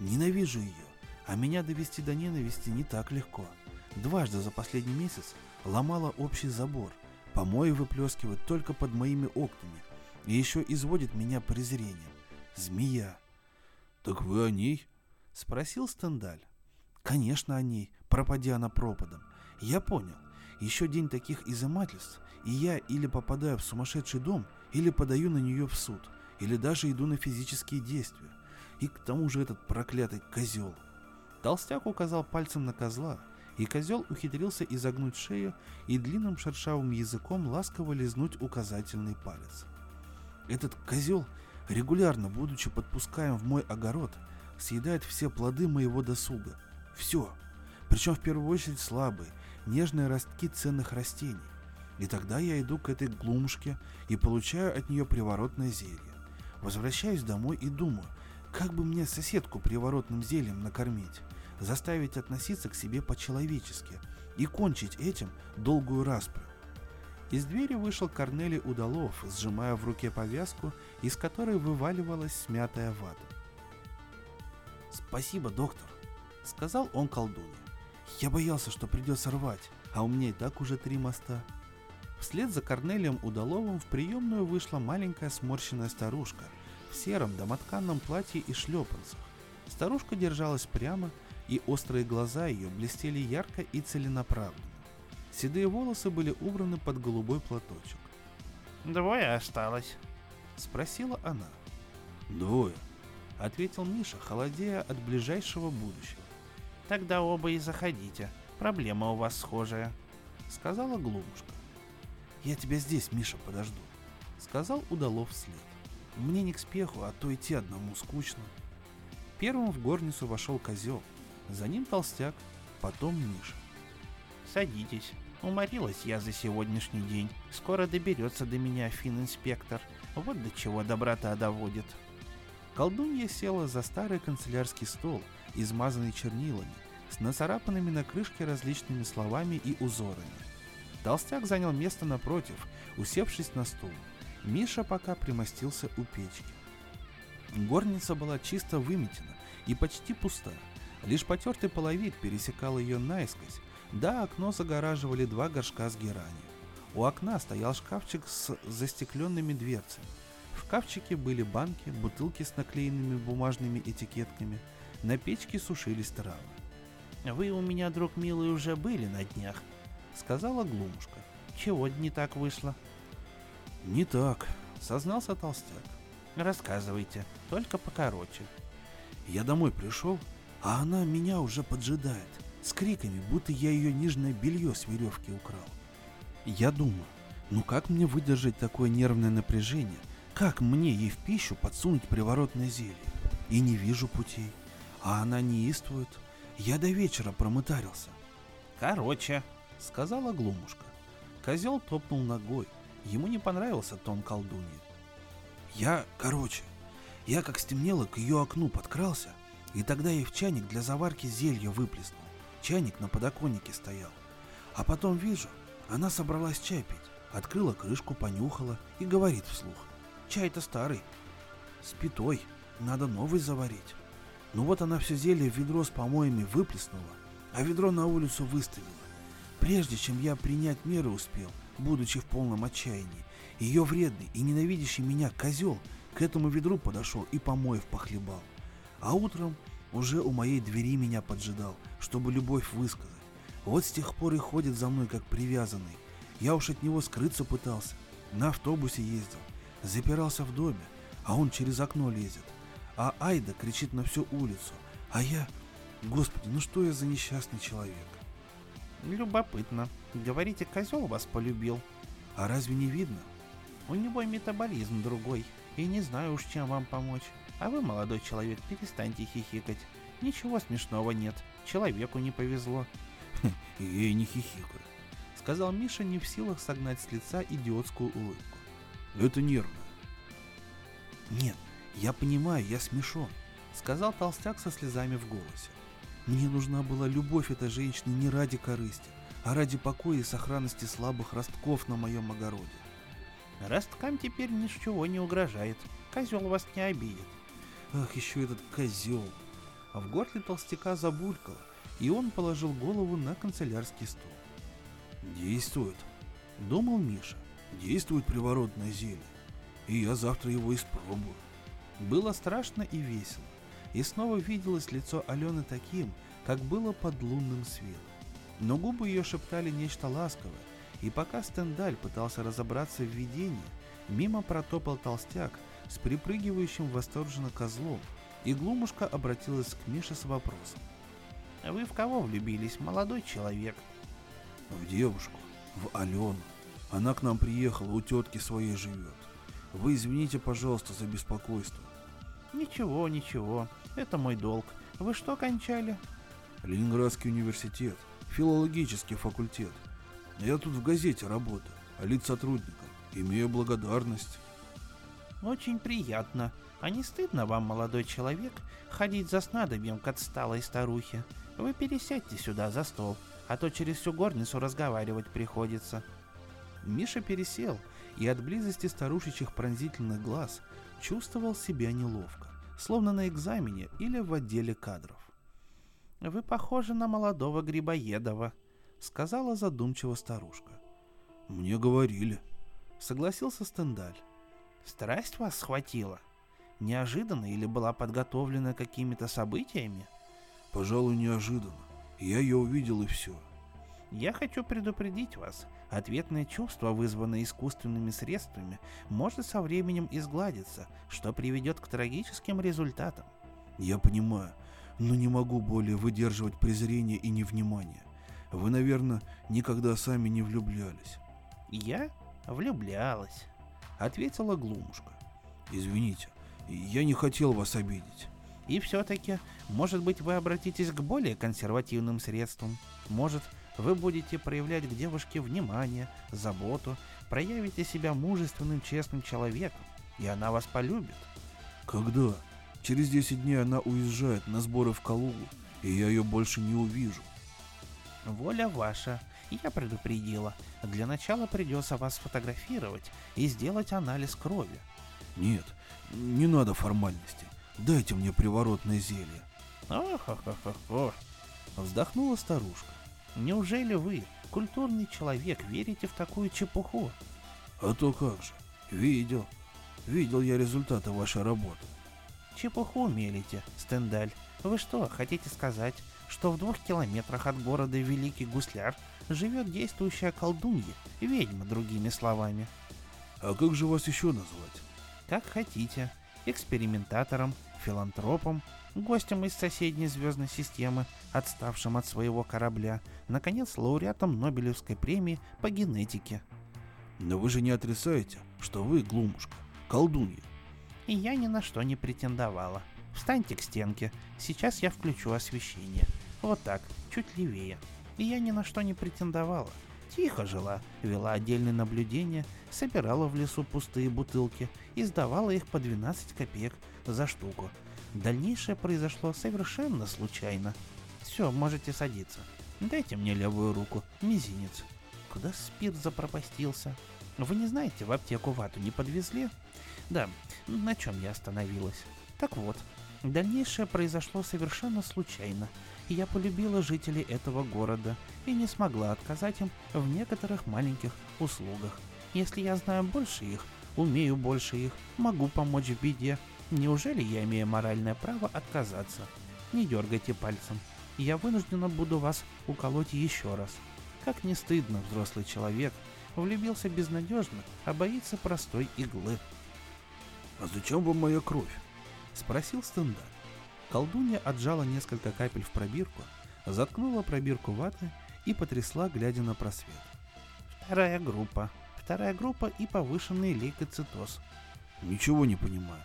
Ненавижу ее, а меня довести до ненависти не так легко. Дважды за последний месяц ломала общий забор, помои выплескивает только под моими окнами и еще изводит меня презрением. Змея. «Так вы о ней?» — спросил Стендаль. «Конечно о ней, пропадя она пропадом. Я понял. Еще день таких изымательств, и я или попадаю в сумасшедший дом, или подаю на нее в суд, или даже иду на физические действия. И к тому же этот проклятый козел. Толстяк указал пальцем на козла, и козел ухитрился изогнуть шею и длинным шершавым языком ласково лизнуть указательный палец. Этот козел, регулярно будучи подпускаем в мой огород, съедает все плоды моего досуга. Все. Причем в первую очередь слабые, нежные ростки ценных растений. И тогда я иду к этой глумушке и получаю от нее приворотное зелье. Возвращаюсь домой и думаю, как бы мне соседку приворотным зельем накормить, заставить относиться к себе по-человечески и кончить этим долгую распрю. Из двери вышел Корнелий Удалов, сжимая в руке повязку, из которой вываливалась смятая вата. «Спасибо, доктор», — сказал он колдуне. «Я боялся, что придется рвать, а у меня и так уже три моста». Вслед за Корнелием Удаловым в приемную вышла маленькая сморщенная старушка в сером домотканном платье и шлепанцах. Старушка держалась прямо, и острые глаза ее блестели ярко и целенаправленно. Седые волосы были убраны под голубой платочек. «Двое осталось?» — спросила она. «Двое», — ответил Миша, холодея от ближайшего будущего. «Тогда оба и заходите. Проблема у вас схожая», — сказала Глумушка. «Я тебя здесь, Миша, подожду», — сказал Удалов вслед. «Мне не к спеху, а то идти одному скучно». Первым в горницу вошел козел, за ним толстяк, потом Миша. «Садитесь. Уморилась я за сегодняшний день. Скоро доберется до меня финн-инспектор. Вот до чего доброта доводит». Колдунья села за старый канцелярский стол, измазанный чернилами, с нацарапанными на крышке различными словами и узорами. Толстяк занял место напротив, усевшись на стул. Миша пока примостился у печки. Горница была чисто выметена и почти пуста. Лишь потертый половик пересекал ее наискось, да окно загораживали два горшка с геранью. У окна стоял шкафчик с застекленными дверцами. В шкафчике были банки, бутылки с наклеенными бумажными этикетками. На печке сушились травы. «Вы у меня, друг милый, уже были на днях», — сказала Глумушка. «Чего не так вышло?» «Не так», — сознался толстяк. «Рассказывайте, только покороче». Я домой пришел, а она меня уже поджидает, с криками, будто я ее нижнее белье с веревки украл. Я думаю, ну как мне выдержать такое нервное напряжение? Как мне ей в пищу подсунуть приворотное зелье? И не вижу путей. А она неистует. Я до вечера промытарился. Короче, — сказала Глумушка. Козел топнул ногой. Ему не понравился тон колдуньи. Я, короче, я как стемнело к ее окну подкрался, и тогда ей в чайник для заварки зелье выплеснул. Чайник на подоконнике стоял. А потом вижу, она собралась чай пить. Открыла крышку, понюхала и говорит вслух. Чай-то старый. С пятой. Надо новый заварить. Ну вот она все зелье в ведро с помоями выплеснула, а ведро на улицу выставила. Прежде чем я принять меры успел, будучи в полном отчаянии, ее вредный и ненавидящий меня козел к этому ведру подошел и помоев похлебал. А утром уже у моей двери меня поджидал, чтобы любовь высказать. Вот с тех пор и ходит за мной как привязанный. Я уж от него скрыться пытался. На автобусе ездил, запирался в доме, а он через окно лезет. А Айда кричит на всю улицу. А я... Господи, ну что я за несчастный человек? Любопытно. Говорите, козел вас полюбил. А разве не видно? У него метаболизм другой, и не знаю уж, чем вам помочь. А вы, молодой человек, перестаньте хихикать. Ничего смешного нет. Человеку не повезло. Я не хихикаю, сказал Миша, не в силах согнать с лица идиотскую улыбку. Это нервно. Нет, я понимаю, я смешон, сказал толстяк со слезами в голосе. Мне нужна была любовь этой женщины не ради корысти, а ради покоя и сохранности слабых ростков на моем огороде. Росткам теперь ничего не угрожает. Козел вас не обидит. Ах, еще этот козел. А в горле толстяка забулькало, и он положил голову на канцелярский стол. Действует, думал Миша. Действует приворотное зелье. И я завтра его испробую. Было страшно и весело. И снова виделось лицо Алены таким, как было под лунным светом. Но губы ее шептали нечто ласковое, и пока Стендаль пытался разобраться в видении, мимо протопал толстяк с припрыгивающим восторженно козлом, и Глумушка обратилась к Мише с вопросом. «Вы в кого влюбились, молодой человек?» «В девушку, в Алену. Она к нам приехала, у тетки своей живет. Вы извините, пожалуйста, за беспокойство». «Ничего, ничего, это мой долг. Вы что кончали?» «Ленинградский университет, филологический факультет. Я тут в газете работаю, а лиц сотрудником. Имею благодарность». «Очень приятно. А не стыдно вам, молодой человек, ходить за снадобьем к отсталой старухе? Вы пересядьте сюда за стол, а то через всю горницу разговаривать приходится». Миша пересел и от близости старушечьих пронзительных глаз чувствовал себя неловко, словно на экзамене или в отделе кадров. «Вы похожи на молодого Грибоедова», — сказала задумчиво старушка. «Мне говорили», — согласился Стендаль. «Страсть вас схватила? Неожиданно или была подготовлена какими-то событиями?» «Пожалуй, неожиданно. Я ее увидел и все». «Я хочу предупредить вас. Ответное чувство, вызванное искусственными средствами, может со временем изгладиться, что приведет к трагическим результатам». «Я понимаю, но не могу более выдерживать презрение и невнимание. Вы, наверное, никогда сами не влюблялись. Я влюблялась, ответила Глумушка. Извините, я не хотел вас обидеть. И все-таки, может быть, вы обратитесь к более консервативным средствам. Может, вы будете проявлять к девушке внимание, заботу, проявите себя мужественным, честным человеком, и она вас полюбит. Когда? Через 10 дней она уезжает на сборы в Калугу, и я ее больше не увижу. Воля ваша. Я предупредила. Для начала придется вас сфотографировать и сделать анализ крови. Нет, не надо формальностей. Дайте мне приворотное зелье. Ох-ох-ох-ох. Вздохнула старушка. Неужели вы, культурный человек, верите в такую чепуху? А то как же. Видел. Видел я результаты вашей работы. Чепуху мелите, Стендаль. Вы что, хотите сказать, что в двух километрах от города Великий Гусляр живет действующая колдунья, ведьма, другими словами. А как же вас еще назвать? Как хотите. Экспериментатором, филантропом, гостем из соседней звездной системы, отставшим от своего корабля, наконец, лауреатом Нобелевской премии по генетике. Но вы же не отрицаете, что вы, Глумушка, колдунья. И я ни на что не претендовала. Встаньте к стенке, сейчас я включу освещение. Вот так, чуть левее. И я ни на что не претендовала. Тихо жила, вела отдельные наблюдения, собирала в лесу пустые бутылки и сдавала их по 12 копеек за штуку. Дальнейшее произошло совершенно случайно. Все, можете садиться. Дайте мне левую руку, мизинец. Куда спирт запропастился? Вы не знаете, в аптеку вату не подвезли? Да, на чем я остановилась? Так вот, дальнейшее произошло совершенно случайно и я полюбила жителей этого города и не смогла отказать им в некоторых маленьких услугах. Если я знаю больше их, умею больше их, могу помочь в беде, неужели я имею моральное право отказаться? Не дергайте пальцем. Я вынуждена буду вас уколоть еще раз. Как не стыдно, взрослый человек, влюбился безнадежно, а боится простой иглы. «А зачем вам моя кровь?» — спросил Стендаль. Колдунья отжала несколько капель в пробирку, заткнула пробирку ваты и потрясла, глядя на просвет. Вторая группа. Вторая группа и повышенный лейкоцитоз. Ничего не понимаю.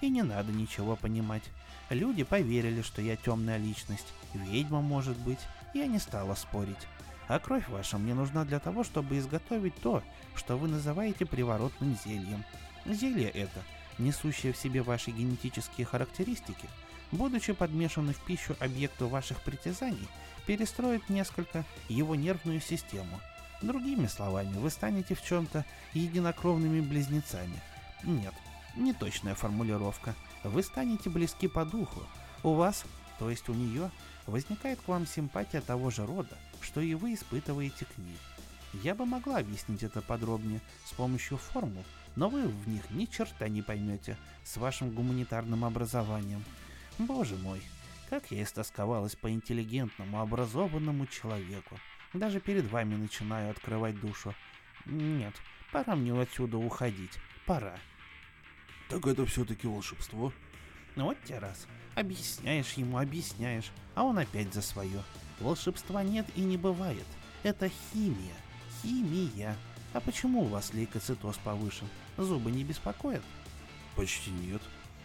И не надо ничего понимать. Люди поверили, что я темная личность, ведьма может быть. Я не стала спорить. А кровь ваша мне нужна для того, чтобы изготовить то, что вы называете приворотным зельем. Зелье это, несущее в себе ваши генетические характеристики – будучи подмешаны в пищу объекту ваших притязаний, перестроит несколько его нервную систему. Другими словами, вы станете в чем-то единокровными близнецами. Нет, не точная формулировка. Вы станете близки по духу. У вас, то есть у нее, возникает к вам симпатия того же рода, что и вы испытываете к ней. Я бы могла объяснить это подробнее с помощью формул, но вы в них ни черта не поймете с вашим гуманитарным образованием. Боже мой, как я истосковалась по интеллигентному, образованному человеку. Даже перед вами начинаю открывать душу. Нет, пора мне отсюда уходить. Пора. Так это все-таки волшебство? Ну вот те раз. Объясняешь ему, объясняешь, а он опять за свое. Волшебства нет и не бывает. Это химия. Химия. А почему у вас лейкоцитоз повышен? Зубы не беспокоят? Почти нет.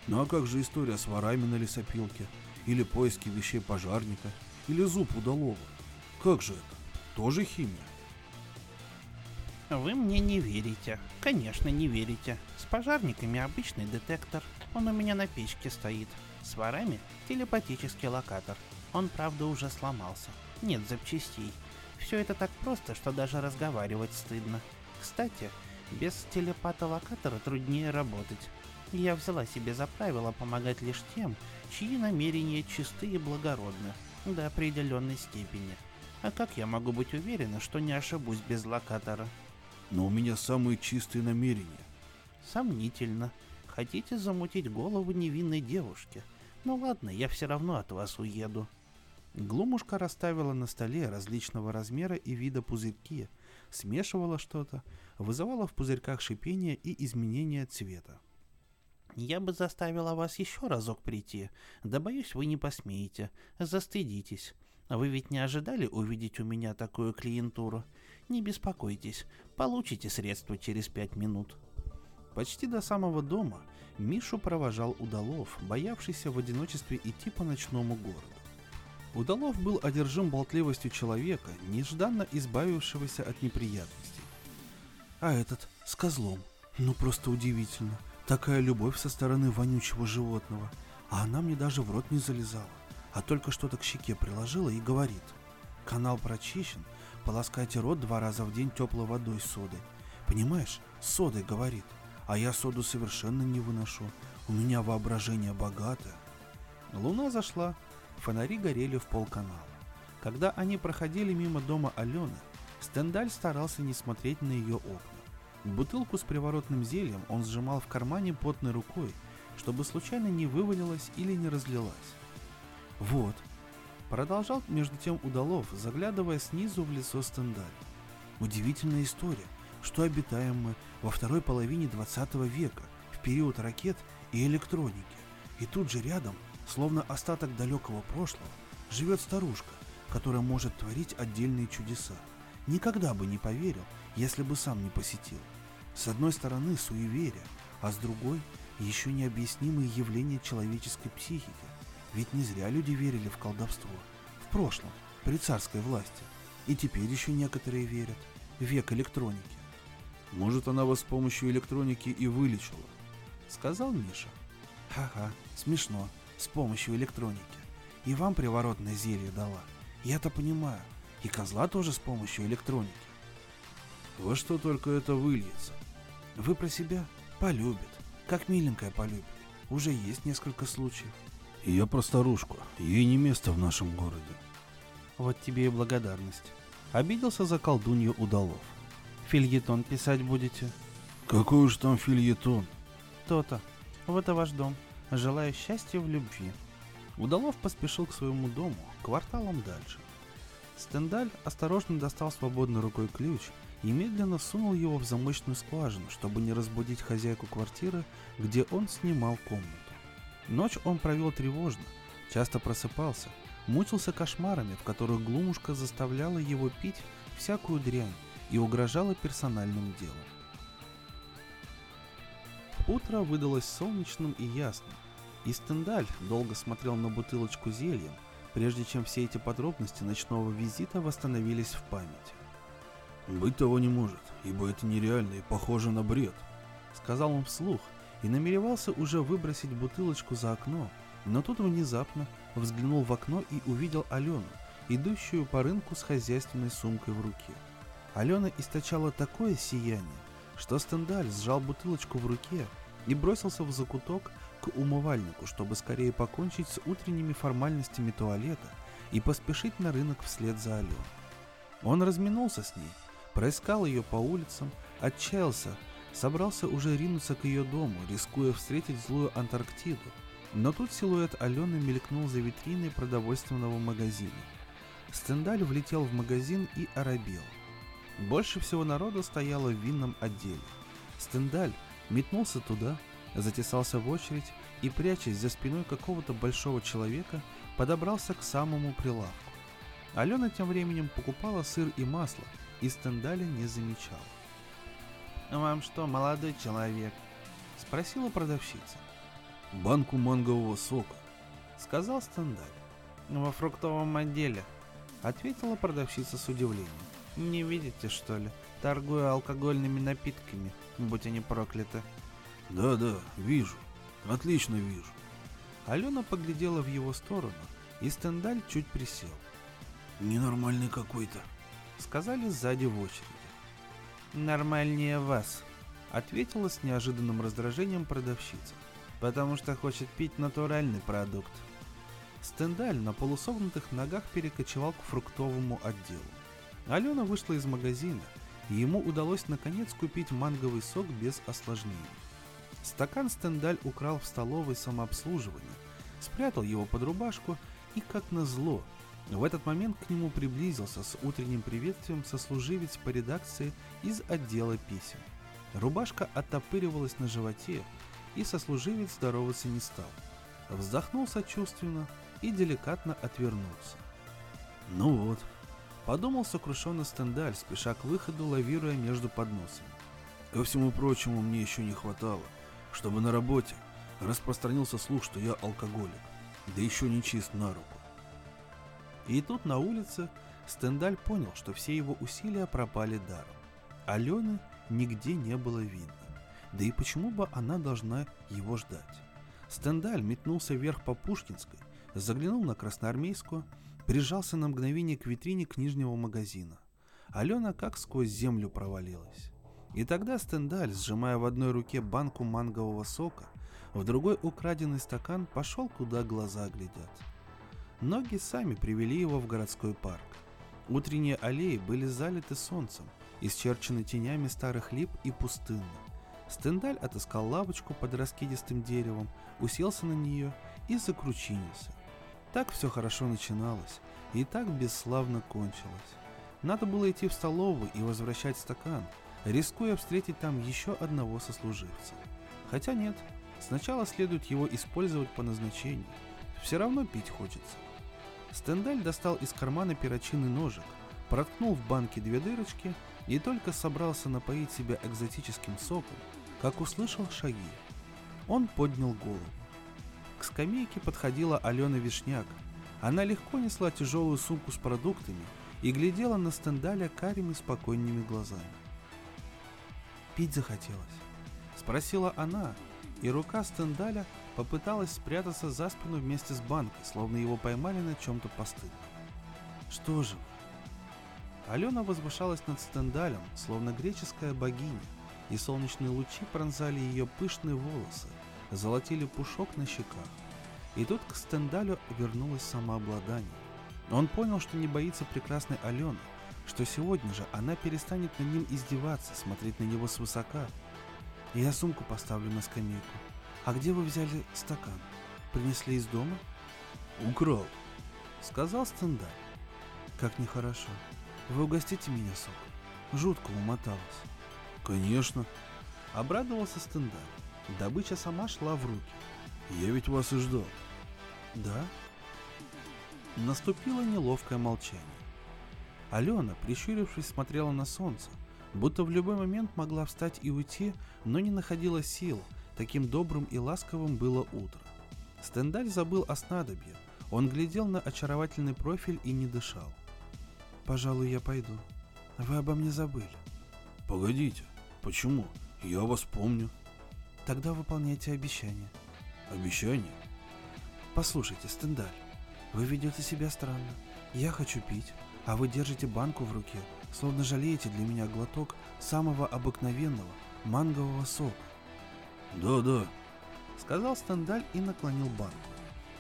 Ну а как же история с ворами на лесопилке? Или поиски вещей пожарника? Или зуб удалого? Как же это? Тоже химия? Вы мне не верите. Конечно, не верите. С пожарниками обычный детектор. Он у меня на печке стоит. С ворами телепатический локатор. Он, правда, уже сломался. Нет запчастей. Все это так просто, что даже разговаривать стыдно. Кстати, без телепата-локатора труднее работать. Я взяла себе за правило помогать лишь тем, чьи намерения чисты и благородны, до определенной степени. А как я могу быть уверена, что не ошибусь без локатора? Но у меня самые чистые намерения. Сомнительно. Хотите замутить голову невинной девушке? Ну ладно, я все равно от вас уеду. Глумушка расставила на столе различного размера и вида пузырьки, смешивала что-то, вызывала в пузырьках шипение и изменение цвета. Я бы заставила вас еще разок прийти, да боюсь, вы не посмеете, застыдитесь. Вы ведь не ожидали увидеть у меня такую клиентуру? Не беспокойтесь, получите средства через пять минут. Почти до самого дома Мишу провожал Удалов, боявшийся в одиночестве идти по ночному городу. Удалов был одержим болтливостью человека, нежданно избавившегося от неприятностей. А этот с козлом. Ну просто удивительно. Такая любовь со стороны вонючего животного. А она мне даже в рот не залезала, а только что-то к щеке приложила и говорит. Канал прочищен, полоскайте рот два раза в день теплой водой с содой. Понимаешь, содой говорит. А я соду совершенно не выношу. У меня воображение богатое. Луна зашла, Фонари горели в полканала. Когда они проходили мимо дома Алены, Стендаль старался не смотреть на ее окна. Бутылку с приворотным зельем он сжимал в кармане потной рукой, чтобы случайно не вывалилась или не разлилась. «Вот», — продолжал между тем Удалов, заглядывая снизу в лицо Стендаль. «Удивительная история, что обитаем мы во второй половине 20 века, в период ракет и электроники, и тут же рядом — Словно остаток далекого прошлого, живет старушка, которая может творить отдельные чудеса. Никогда бы не поверил, если бы сам не посетил. С одной стороны суеверие, а с другой еще необъяснимые явления человеческой психики. Ведь не зря люди верили в колдовство. В прошлом, при царской власти. И теперь еще некоторые верят. Век электроники. Может, она вас с помощью электроники и вылечила? Сказал Миша. Ха-ха, смешно с помощью электроники. И вам приворотное зелье дала. Я-то понимаю. И козла тоже с помощью электроники. Во что только это выльется? Вы про себя? Полюбит. Как миленькая полюбит. Уже есть несколько случаев. Я про старушку. Ей не место в нашем городе. Вот тебе и благодарность. Обиделся за колдунью удалов. Фильетон писать будете? Какой уж там фильетон? То-то. Вот и ваш дом желая счастья в любви. Удалов поспешил к своему дому, кварталом дальше. Стендаль осторожно достал свободной рукой ключ и медленно сунул его в замочную скважину, чтобы не разбудить хозяйку квартиры, где он снимал комнату. Ночь он провел тревожно, часто просыпался, мучился кошмарами, в которых Глумушка заставляла его пить всякую дрянь и угрожала персональным делом. Утро выдалось солнечным и ясным, и Стендаль долго смотрел на бутылочку зельем, прежде чем все эти подробности ночного визита восстановились в памяти. «Быть того не может, ибо это нереально и похоже на бред», — сказал он вслух и намеревался уже выбросить бутылочку за окно, но тут внезапно взглянул в окно и увидел Алену, идущую по рынку с хозяйственной сумкой в руке. Алена источала такое сияние, что Стендаль сжал бутылочку в руке и бросился в закуток к умывальнику, чтобы скорее покончить с утренними формальностями туалета и поспешить на рынок вслед за Аленой. Он разминулся с ней, Проискал ее по улицам, отчаялся, собрался уже ринуться к ее дому, рискуя встретить злую Антарктиду. Но тут силуэт Алены мелькнул за витриной продовольственного магазина. Стендаль влетел в магазин и оробел. Больше всего народа стояло в винном отделе. Стендаль метнулся туда, затесался в очередь и, прячась за спиной какого-то большого человека, подобрался к самому прилавку. Алена тем временем покупала сыр и масло, и Стендаля не замечала. «Вам что, молодой человек?» — спросила продавщица. «Банку мангового сока», — сказал Стендаль. «Во фруктовом отделе», — ответила продавщица с удивлением. «Не видите, что ли? Торгую алкогольными напитками, будь они прокляты». «Да-да, вижу. Отлично вижу». Алена поглядела в его сторону, и Стендаль чуть присел. «Ненормальный какой-то», — сказали сзади в очереди. «Нормальнее вас», — ответила с неожиданным раздражением продавщица, «потому что хочет пить натуральный продукт». Стендаль на полусогнутых ногах перекочевал к фруктовому отделу. Алена вышла из магазина, и ему удалось наконец купить манговый сок без осложнений. Стакан Стендаль украл в столовой самообслуживания, спрятал его под рубашку и, как назло, в этот момент к нему приблизился с утренним приветствием сослуживец по редакции из отдела писем. Рубашка оттопыривалась на животе, и сослуживец здороваться не стал. Вздохнул сочувственно и деликатно отвернулся. «Ну вот», — подумал сокрушенно Стендаль, спеша к выходу, лавируя между подносами. «Ко всему прочему мне еще не хватало, чтобы на работе распространился слух, что я алкоголик, да еще не чист на руку. И тут на улице Стендаль понял, что все его усилия пропали даром. Алены нигде не было видно. Да и почему бы она должна его ждать? Стендаль метнулся вверх по Пушкинской, заглянул на Красноармейскую, прижался на мгновение к витрине книжного магазина. Алена как сквозь землю провалилась. И тогда Стендаль, сжимая в одной руке банку мангового сока, в другой украденный стакан, пошел, куда глаза глядят. Ноги сами привели его в городской парк. Утренние аллеи были залиты солнцем, исчерчены тенями старых лип и пустынны. Стендаль отыскал лавочку под раскидистым деревом, уселся на нее и закручинился. Так все хорошо начиналось, и так бесславно кончилось. Надо было идти в столовую и возвращать стакан, рискуя встретить там еще одного сослуживца. Хотя нет, сначала следует его использовать по назначению. Все равно пить хочется. Стендаль достал из кармана перочинный ножик, проткнул в банке две дырочки и только собрался напоить себя экзотическим соком, как услышал шаги. Он поднял голову. К скамейке подходила Алена Вишняк. Она легко несла тяжелую сумку с продуктами и глядела на Стендаля карими спокойными глазами. «Пить захотелось?» — спросила она, и рука Стендаля попыталась спрятаться за спину вместе с банкой, словно его поймали на чем-то постыдном. Что же Алена возвышалась над Стендалем, словно греческая богиня, и солнечные лучи пронзали ее пышные волосы, золотили пушок на щеках. И тут к Стендалю вернулось самообладание. Он понял, что не боится прекрасной Алены, что сегодня же она перестанет над ним издеваться, смотреть на него свысока. «Я сумку поставлю на скамейку», «А где вы взяли стакан? Принесли из дома?» «Украл», — сказал Стендаль. «Как нехорошо. Вы угостите меня сок. Жутко умоталась». «Конечно», — обрадовался Стендаль. Добыча сама шла в руки. «Я ведь вас и ждал». «Да?» Наступило неловкое молчание. Алена, прищурившись, смотрела на солнце, будто в любой момент могла встать и уйти, но не находила сил — Таким добрым и ласковым было утро. Стендаль забыл о снадобье. Он глядел на очаровательный профиль и не дышал. «Пожалуй, я пойду. Вы обо мне забыли». «Погодите. Почему? Я вас помню». «Тогда выполняйте обещание». «Обещание?» «Послушайте, Стендаль, вы ведете себя странно. Я хочу пить, а вы держите банку в руке, словно жалеете для меня глоток самого обыкновенного мангового сока. «Да-да», — сказал Стендаль и наклонил банку.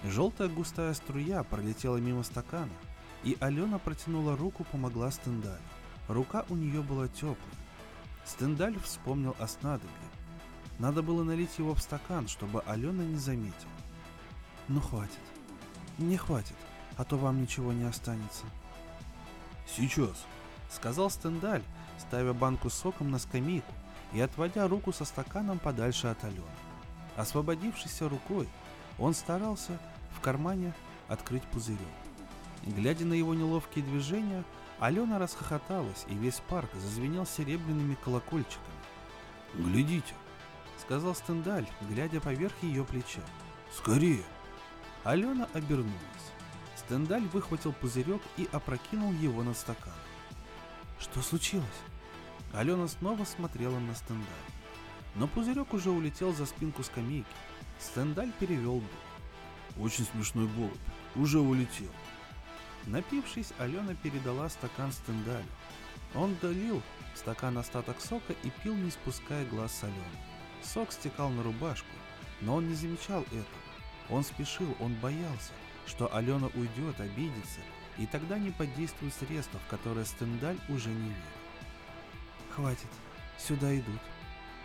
Желтая густая струя пролетела мимо стакана, и Алена протянула руку, помогла Стендалю. Рука у нее была теплая. Стендаль вспомнил о снадобье. Надо было налить его в стакан, чтобы Алена не заметила. Ну хватит. Не хватит, а то вам ничего не останется. Сейчас, сказал Стендаль, ставя банку с соком на скамейку и отводя руку со стаканом подальше от Алены. Освободившейся рукой, он старался в кармане открыть пузырек. Глядя на его неловкие движения, Алена расхохоталась, и весь парк зазвенел серебряными колокольчиками. «Глядите!» — сказал Стендаль, глядя поверх ее плеча. «Скорее!» Алена обернулась. Стендаль выхватил пузырек и опрокинул его на стакан. «Что случилось?» Алена снова смотрела на Стендаль. Но пузырек уже улетел за спинку скамейки. Стендаль перевел дух. «Очень смешной голубь. Уже улетел». Напившись, Алена передала стакан Стендалю. Он долил в стакан остаток сока и пил, не спуская глаз с Алены. Сок стекал на рубашку, но он не замечал этого. Он спешил, он боялся, что Алена уйдет, обидится, и тогда не подействует средства, в которые Стендаль уже не верит. «Хватит, сюда идут.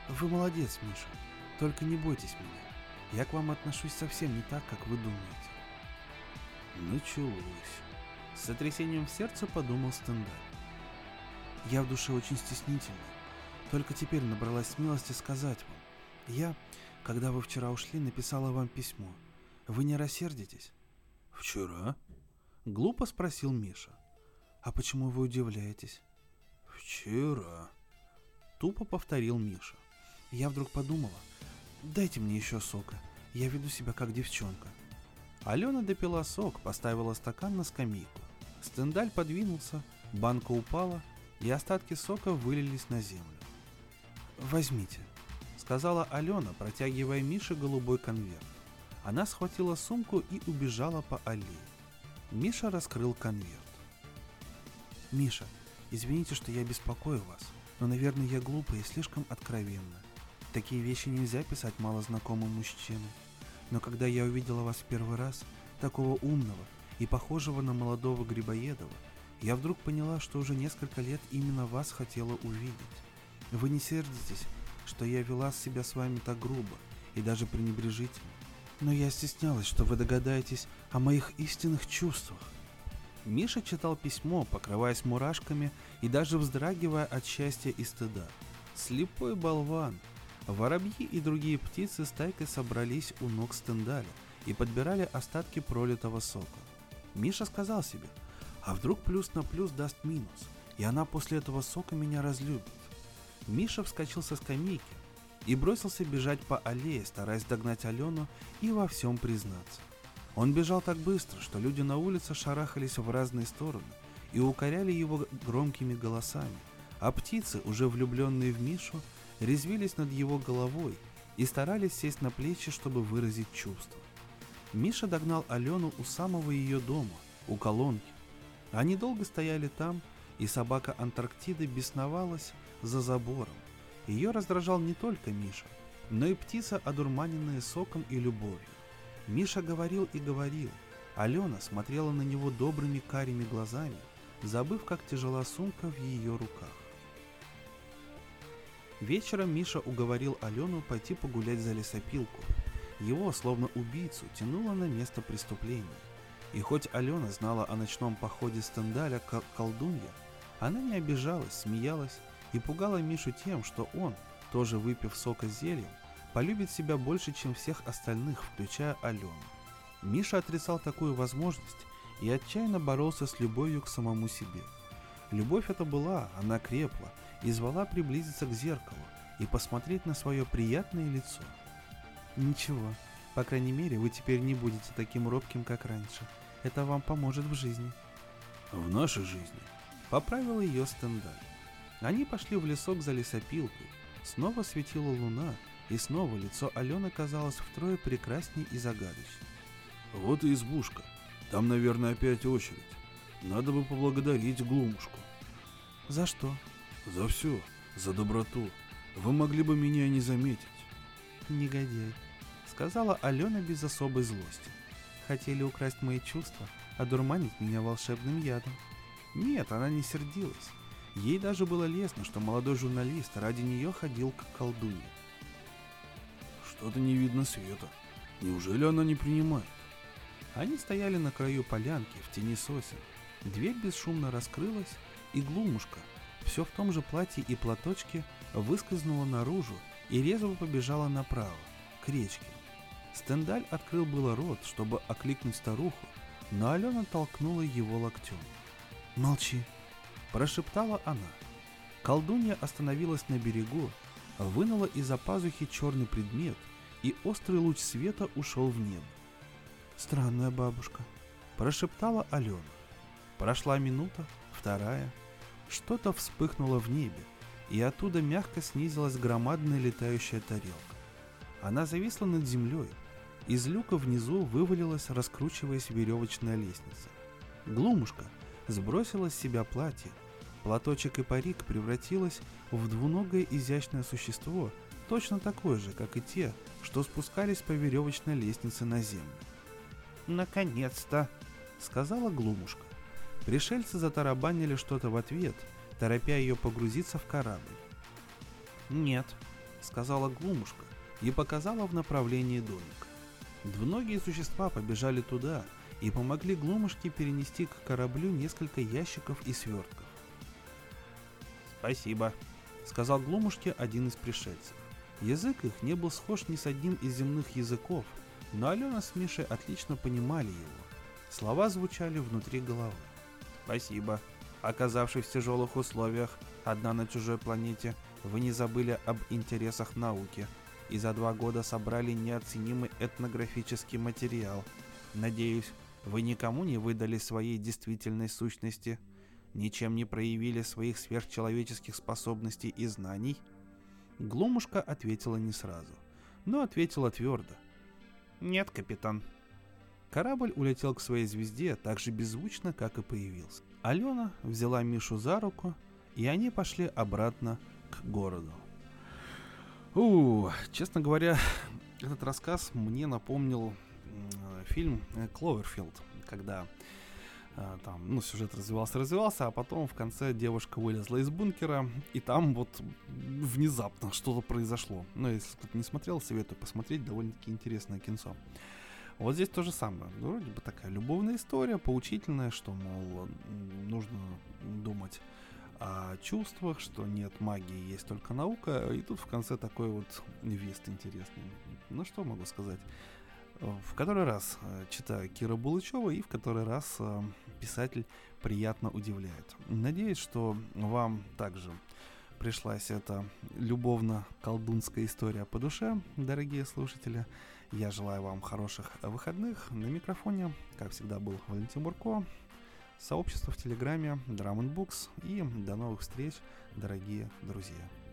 Вы молодец, Миша, только не бойтесь меня. Я к вам отношусь совсем не так, как вы думаете». Началось. С сотрясением в сердце подумал Стендаль. Я в душе очень стеснительный. Только теперь набралась смелости сказать вам. Я, когда вы вчера ушли, написала вам письмо. Вы не рассердитесь? Вчера? Глупо спросил Миша. А почему вы удивляетесь? Вчера. Тупо повторил Миша. Я вдруг подумала, дайте мне еще сока. Я веду себя как девчонка. Алена допила сок, поставила стакан на скамейку. Стендаль подвинулся, банка упала, и остатки сока вылились на землю. «Возьмите», — сказала Алена, протягивая Мише голубой конверт. Она схватила сумку и убежала по аллее. Миша раскрыл конверт. «Миша, извините, что я беспокою вас, но, наверное, я глупая и слишком откровенна. Такие вещи нельзя писать малознакомым мужчинам. Но когда я увидела вас в первый раз, такого умного и похожего на молодого Грибоедова, я вдруг поняла, что уже несколько лет именно вас хотела увидеть. Вы не сердитесь, что я вела себя с вами так грубо и даже пренебрежительно. Но я стеснялась, что вы догадаетесь о моих истинных чувствах. Миша читал письмо, покрываясь мурашками и даже вздрагивая от счастья и стыда. Слепой болван. Воробьи и другие птицы стайкой собрались у ног Стендаля и подбирали остатки пролитого сока. Миша сказал себе, а вдруг плюс на плюс даст минус, и она после этого сока меня разлюбит. Миша вскочил со скамейки и бросился бежать по аллее, стараясь догнать Алену и во всем признаться. Он бежал так быстро, что люди на улице шарахались в разные стороны и укоряли его громкими голосами, а птицы, уже влюбленные в Мишу, резвились над его головой и старались сесть на плечи, чтобы выразить чувства. Миша догнал Алену у самого ее дома, у колонки. Они долго стояли там, и собака Антарктиды бесновалась за забором. Ее раздражал не только Миша, но и птица, одурманенная соком и любовью. Миша говорил и говорил. Алена смотрела на него добрыми карими глазами, забыв, как тяжела сумка в ее руках. Вечером Миша уговорил Алену пойти погулять за лесопилку. Его, словно убийцу, тянуло на место преступления. И хоть Алена знала о ночном походе Стендаля к колдунье, она не обижалась, смеялась и пугала Мишу тем, что он, тоже выпив сока с зельем, полюбит себя больше, чем всех остальных, включая Алену. Миша отрицал такую возможность и отчаянно боролся с любовью к самому себе. Любовь это была, она крепла и звала приблизиться к зеркалу и посмотреть на свое приятное лицо. Ничего, по крайней мере, вы теперь не будете таким робким, как раньше. Это вам поможет в жизни. В нашей жизни. Поправила ее Стендаль. Они пошли в лесок за лесопилкой. Снова светила луна, и снова лицо Алены казалось втрое прекрасней и загадочней. Вот и избушка. Там, наверное, опять очередь. Надо бы поблагодарить Глумушку. За что? За все. За доброту. Вы могли бы меня не заметить. Негодяй, сказала Алена без особой злости. Хотели украсть мои чувства, одурманить меня волшебным ядом. Нет, она не сердилась. Ей даже было лестно, что молодой журналист ради нее ходил к колдуне. Что-то не видно света. Неужели она не принимает? Они стояли на краю полянки в тени сосен. Дверь бесшумно раскрылась, и Глумушка, все в том же платье и платочке, выскользнула наружу и резво побежала направо, к речке. Стендаль открыл было рот, чтобы окликнуть старуху, но Алена толкнула его локтем. «Молчи!» – прошептала она. Колдунья остановилась на берегу, вынула из-за пазухи черный предмет, и острый луч света ушел в небо. «Странная бабушка», – прошептала Алена. Прошла минута, вторая. Что-то вспыхнуло в небе, и оттуда мягко снизилась громадная летающая тарелка. Она зависла над землей. Из люка внизу вывалилась, раскручиваясь веревочная лестница. Глумушка сбросила с себя платье. Платочек и парик превратилась в двуногое изящное существо, точно такое же, как и те, что спускались по веревочной лестнице на землю. «Наконец-то!» — сказала Глумушка. Пришельцы затарабанили что-то в ответ, торопя ее погрузиться в корабль. «Нет», — сказала Глумушка и показала в направлении домика. Двуногие существа побежали туда и помогли Глумушке перенести к кораблю несколько ящиков и свертков. «Спасибо», — сказал Глумушке один из пришельцев. Язык их не был схож ни с одним из земных языков, но Алена с Мишей отлично понимали его. Слова звучали внутри головы. Спасибо. Оказавшись в тяжелых условиях, одна на чужой планете, вы не забыли об интересах науки и за два года собрали неоценимый этнографический материал. Надеюсь, вы никому не выдали своей действительной сущности, ничем не проявили своих сверхчеловеческих способностей и знаний? Глумушка ответила не сразу, но ответила твердо. Нет, капитан, Корабль улетел к своей звезде так же беззвучно, как и появился. Алена взяла Мишу за руку, и они пошли обратно к городу. У, честно говоря, этот рассказ мне напомнил фильм Кловерфилд, когда э, там, ну, сюжет развивался, развивался, а потом в конце девушка вылезла из бункера, и там вот внезапно что-то произошло. Ну, если кто-то не смотрел, советую посмотреть, довольно-таки интересное кинцо. Вот здесь то же самое. Ну, вроде бы такая любовная история, поучительная, что, мол, нужно думать о чувствах, что нет магии, есть только наука. И тут в конце такой вот вест интересный. Ну что могу сказать? В который раз э, читаю Кира Булычева и в который раз э, писатель приятно удивляет. Надеюсь, что вам также пришлась эта любовно-колдунская история по душе, дорогие слушатели. Я желаю вам хороших выходных. На микрофоне, как всегда, был Валентин Бурко. Сообщество в Телеграме Drum Books. И до новых встреч, дорогие друзья.